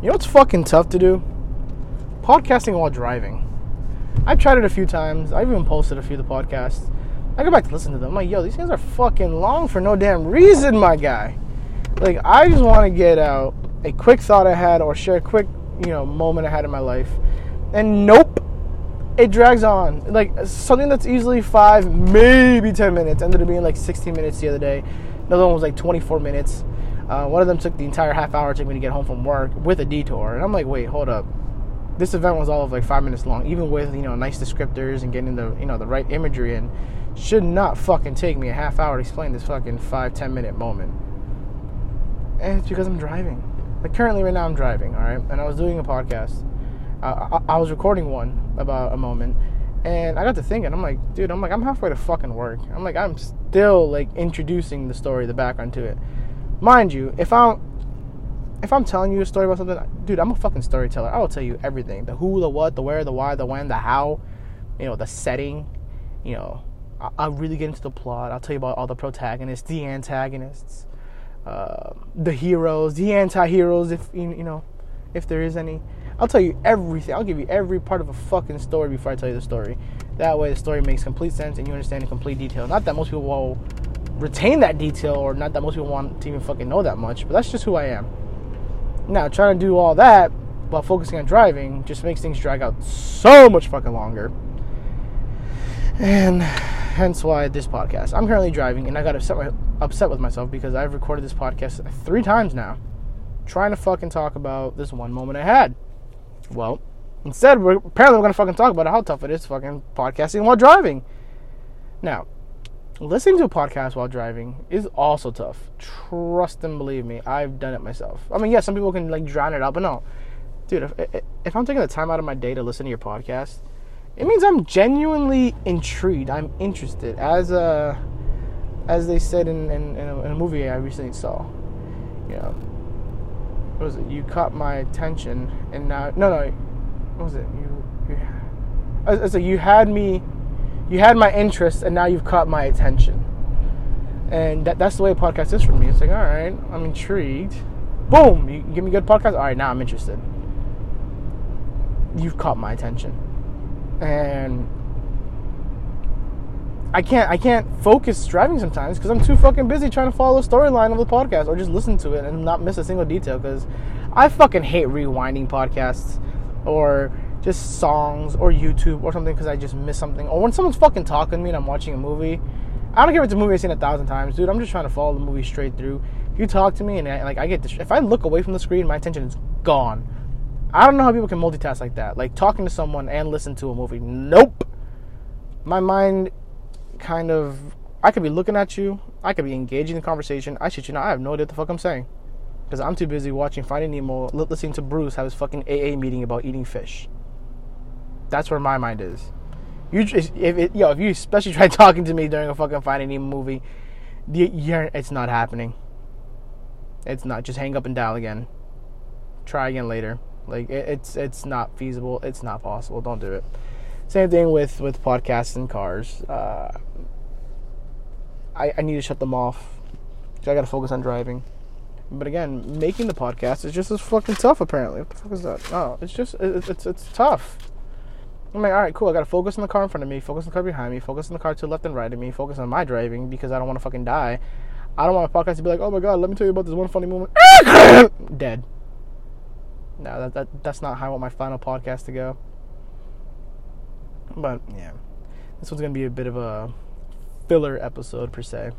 You know what's fucking tough to do? Podcasting while driving. I've tried it a few times. I've even posted a few of the podcasts. I go back to listen to them. I'm like, yo, these things are fucking long for no damn reason, my guy. Like, I just want to get out a quick thought I had or share a quick, you know, moment I had in my life. And nope, it drags on. Like, something that's easily five, maybe 10 minutes ended up being like 16 minutes the other day. Another one was like 24 minutes. Uh, one of them took the entire half hour to take me to get home from work with a detour, and I'm like, wait, hold up. This event was all of like five minutes long, even with you know nice descriptors and getting the you know the right imagery and should not fucking take me a half hour to explain this fucking five ten minute moment. And it's because I'm driving. Like currently, right now, I'm driving. All right, and I was doing a podcast. Uh, I, I was recording one about a moment, and I got to thinking, I'm like, dude, I'm like, I'm halfway to fucking work. I'm like, I'm still like introducing the story, the background to it mind you, if I'm if I'm telling you a story about something, dude, I'm a fucking storyteller. I will tell you everything: the who, the what, the where, the why, the when, the how. You know, the setting. You know, I, I'll really get into the plot. I'll tell you about all the protagonists, the antagonists, uh, the heroes, the anti-heroes, if you you know, if there is any. I'll tell you everything. I'll give you every part of a fucking story before I tell you the story. That way, the story makes complete sense and you understand in complete detail. Not that most people will retain that detail, or not that most people want to even fucking know that much, but that's just who I am. Now, trying to do all that while focusing on driving just makes things drag out so much fucking longer. And hence why this podcast. I'm currently driving, and I got upset, upset with myself because I've recorded this podcast three times now, trying to fucking talk about this one moment I had. Well, instead, we're apparently we're gonna fucking talk about how tough it is fucking podcasting while driving. Now, listening to a podcast while driving is also tough. Trust and believe me, I've done it myself. I mean, yeah, some people can like drown it out, but no, dude. If if I'm taking the time out of my day to listen to your podcast, it means I'm genuinely intrigued. I'm interested. As uh, as they said in in, in, a, in a movie I recently saw, you know, what was it? You caught my attention, and now no no, what was it? You you. I said you had me you had my interest and now you've caught my attention. And that, that's the way a podcast is for me. It's like, all right, I'm intrigued. Boom, you give me a good podcast. All right, now I'm interested. You've caught my attention, and I can't I can't focus driving sometimes because I'm too fucking busy trying to follow the storyline of the podcast or just listen to it and not miss a single detail. Because I fucking hate rewinding podcasts or just songs or YouTube or something because I just miss something. Or when someone's fucking talking to me and I'm watching a movie, I don't care if it's a movie I've seen a thousand times, dude. I'm just trying to follow the movie straight through. If you talk to me and I, like I get this, if I look away from the screen, my attention is gone. I don't know how people can multitask like that, like talking to someone and listen to a movie. Nope. My mind kind of. I could be looking at you. I could be engaging in conversation. I should you know I have no idea what the fuck I'm saying because I'm too busy watching Finding Nemo, listening to Bruce have his fucking AA meeting about eating fish. That's where my mind is. You if it, yo, if you especially try talking to me during a fucking Finding Nemo movie, you're, it's not happening. It's not. Just hang up and dial again. Try again later. Like it, it's it's not feasible. It's not possible. Don't do it. Same thing with with podcasts and cars. Uh, I I need to shut them off. I got to focus on driving. But again, making the podcast is just as fucking tough. Apparently, what the fuck is that? Oh, it's just it's it's, it's tough. I'm like, all right, cool. I gotta focus on the car in front of me, focus on the car behind me, focus on the car to the left and right of me, focus on my driving because I don't want to fucking die. I don't want my podcast to be like, oh my god, let me tell you about this one funny moment. Dead. No, that, that that's not how I want my final podcast to go. But yeah, this one's gonna be a bit of a filler episode per se.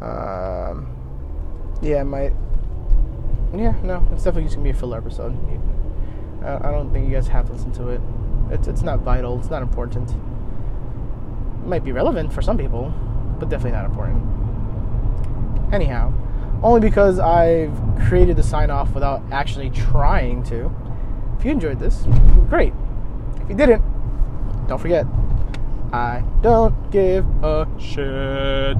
Um, yeah, my yeah, no, it's definitely just gonna be a filler episode. I, I don't think you guys have to listen to it. It's it's not vital. It's not important. It might be relevant for some people, but definitely not important. Anyhow, only because I've created the sign off without actually trying to. If you enjoyed this, great. If you didn't, don't forget, I don't give a shit.